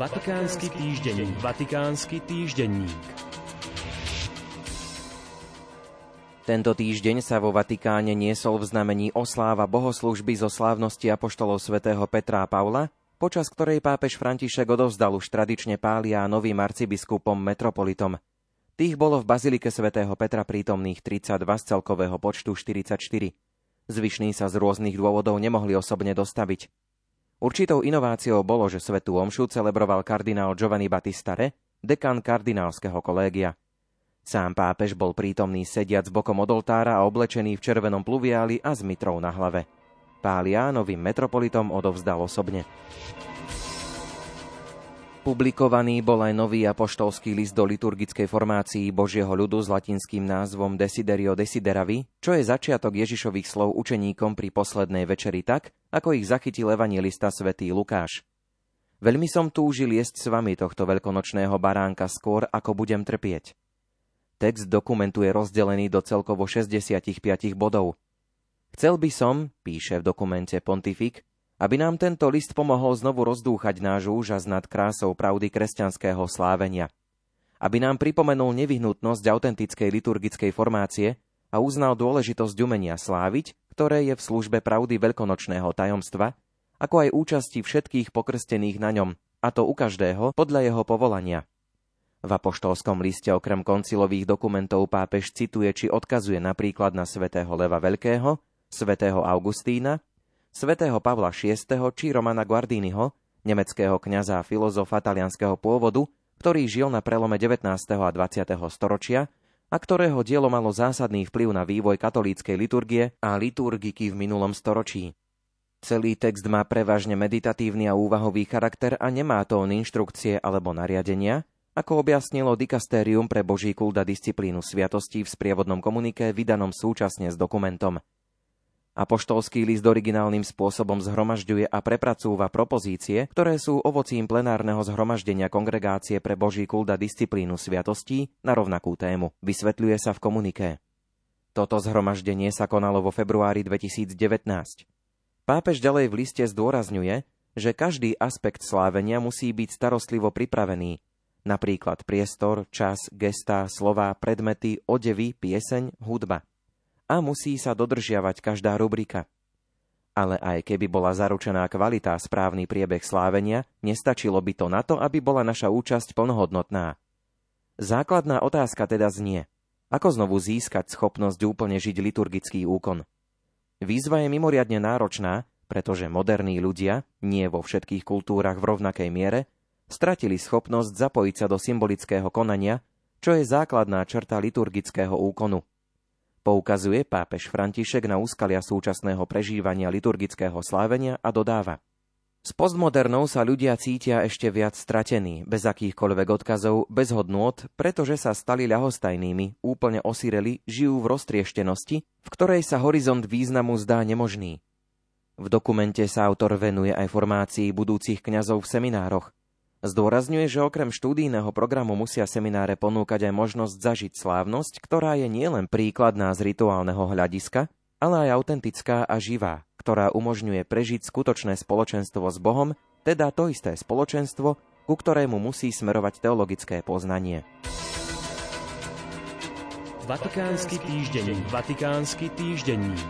Vatikánsky týždenník. Vatikánsky týždenník. Tento týždeň sa vo Vatikáne niesol v znamení osláva bohoslužby zo slávnosti apoštolov svätého Petra a Paula, počas ktorej pápež František odovzdal už tradične pália novým arcibiskupom metropolitom. Tých bolo v Bazilike svätého Petra prítomných 32 z celkového počtu 44. Zvyšní sa z rôznych dôvodov nemohli osobne dostaviť. Určitou inováciou bolo, že svetú omšu celebroval kardinál Giovanni Battistare, dekan kardinálskeho kolégia. Sám pápež bol prítomný sediac bokom od oltára a oblečený v červenom pluviáli a s mitrou na hlave. Pália novým metropolitom odovzdal osobne. Publikovaný bol aj nový apoštolský list do liturgickej formácii Božieho ľudu s latinským názvom Desiderio Desideravi, čo je začiatok Ježišových slov učeníkom pri poslednej večeri tak, ako ich zachytil evangelista svätý Lukáš. Veľmi som túžil jesť s vami tohto veľkonočného baránka skôr, ako budem trpieť. Text dokumentu je rozdelený do celkovo 65 bodov. Chcel by som, píše v dokumente Pontifik, aby nám tento list pomohol znovu rozdúchať náš úžas nad krásou pravdy kresťanského slávenia. Aby nám pripomenul nevyhnutnosť autentickej liturgickej formácie a uznal dôležitosť umenia sláviť, ktoré je v službe pravdy veľkonočného tajomstva, ako aj účasti všetkých pokrstených na ňom, a to u každého podľa jeho povolania. V apoštolskom liste okrem koncilových dokumentov pápež cituje či odkazuje napríklad na svätého Leva Veľkého, svätého Augustína, svätého Pavla VI. či Romana Guardiniho, nemeckého kňaza a filozofa talianského pôvodu, ktorý žil na prelome 19. a 20. storočia a ktorého dielo malo zásadný vplyv na vývoj katolíckej liturgie a liturgiky v minulom storočí. Celý text má prevažne meditatívny a úvahový charakter a nemá tón inštrukcie alebo nariadenia, ako objasnilo dikastérium pre Boží kult disciplínu sviatostí v sprievodnom komunike vydanom súčasne s dokumentom – Apoštolský list originálnym spôsobom zhromažďuje a prepracúva propozície, ktoré sú ovocím plenárneho zhromaždenia kongregácie pre Boží kult disciplínu sviatostí na rovnakú tému. Vysvetľuje sa v komuniké. Toto zhromaždenie sa konalo vo februári 2019. Pápež ďalej v liste zdôrazňuje, že každý aspekt slávenia musí byť starostlivo pripravený, napríklad priestor, čas, gestá, slova, predmety, odevy, pieseň, hudba – a musí sa dodržiavať každá rubrika. Ale aj keby bola zaručená kvalita a správny priebeh slávenia, nestačilo by to na to, aby bola naša účasť plnohodnotná. Základná otázka teda znie, ako znovu získať schopnosť úplne žiť liturgický úkon. Výzva je mimoriadne náročná, pretože moderní ľudia, nie vo všetkých kultúrach v rovnakej miere, stratili schopnosť zapojiť sa do symbolického konania, čo je základná črta liturgického úkonu. Poukazuje pápež František na úskalia súčasného prežívania liturgického slávenia a dodáva. S postmodernou sa ľudia cítia ešte viac stratení, bez akýchkoľvek odkazov, bez hodnôt, pretože sa stali ľahostajnými, úplne osireli, žijú v roztrieštenosti, v ktorej sa horizont významu zdá nemožný. V dokumente sa autor venuje aj formácii budúcich kňazov v seminároch, Zdôrazňuje, že okrem štúdijného programu musia semináre ponúkať aj možnosť zažiť slávnosť, ktorá je nielen príkladná z rituálneho hľadiska, ale aj autentická a živá, ktorá umožňuje prežiť skutočné spoločenstvo s Bohom, teda to isté spoločenstvo, ku ktorému musí smerovať teologické poznanie. Vatikánsky týždenník. Vatikánsky týždenník.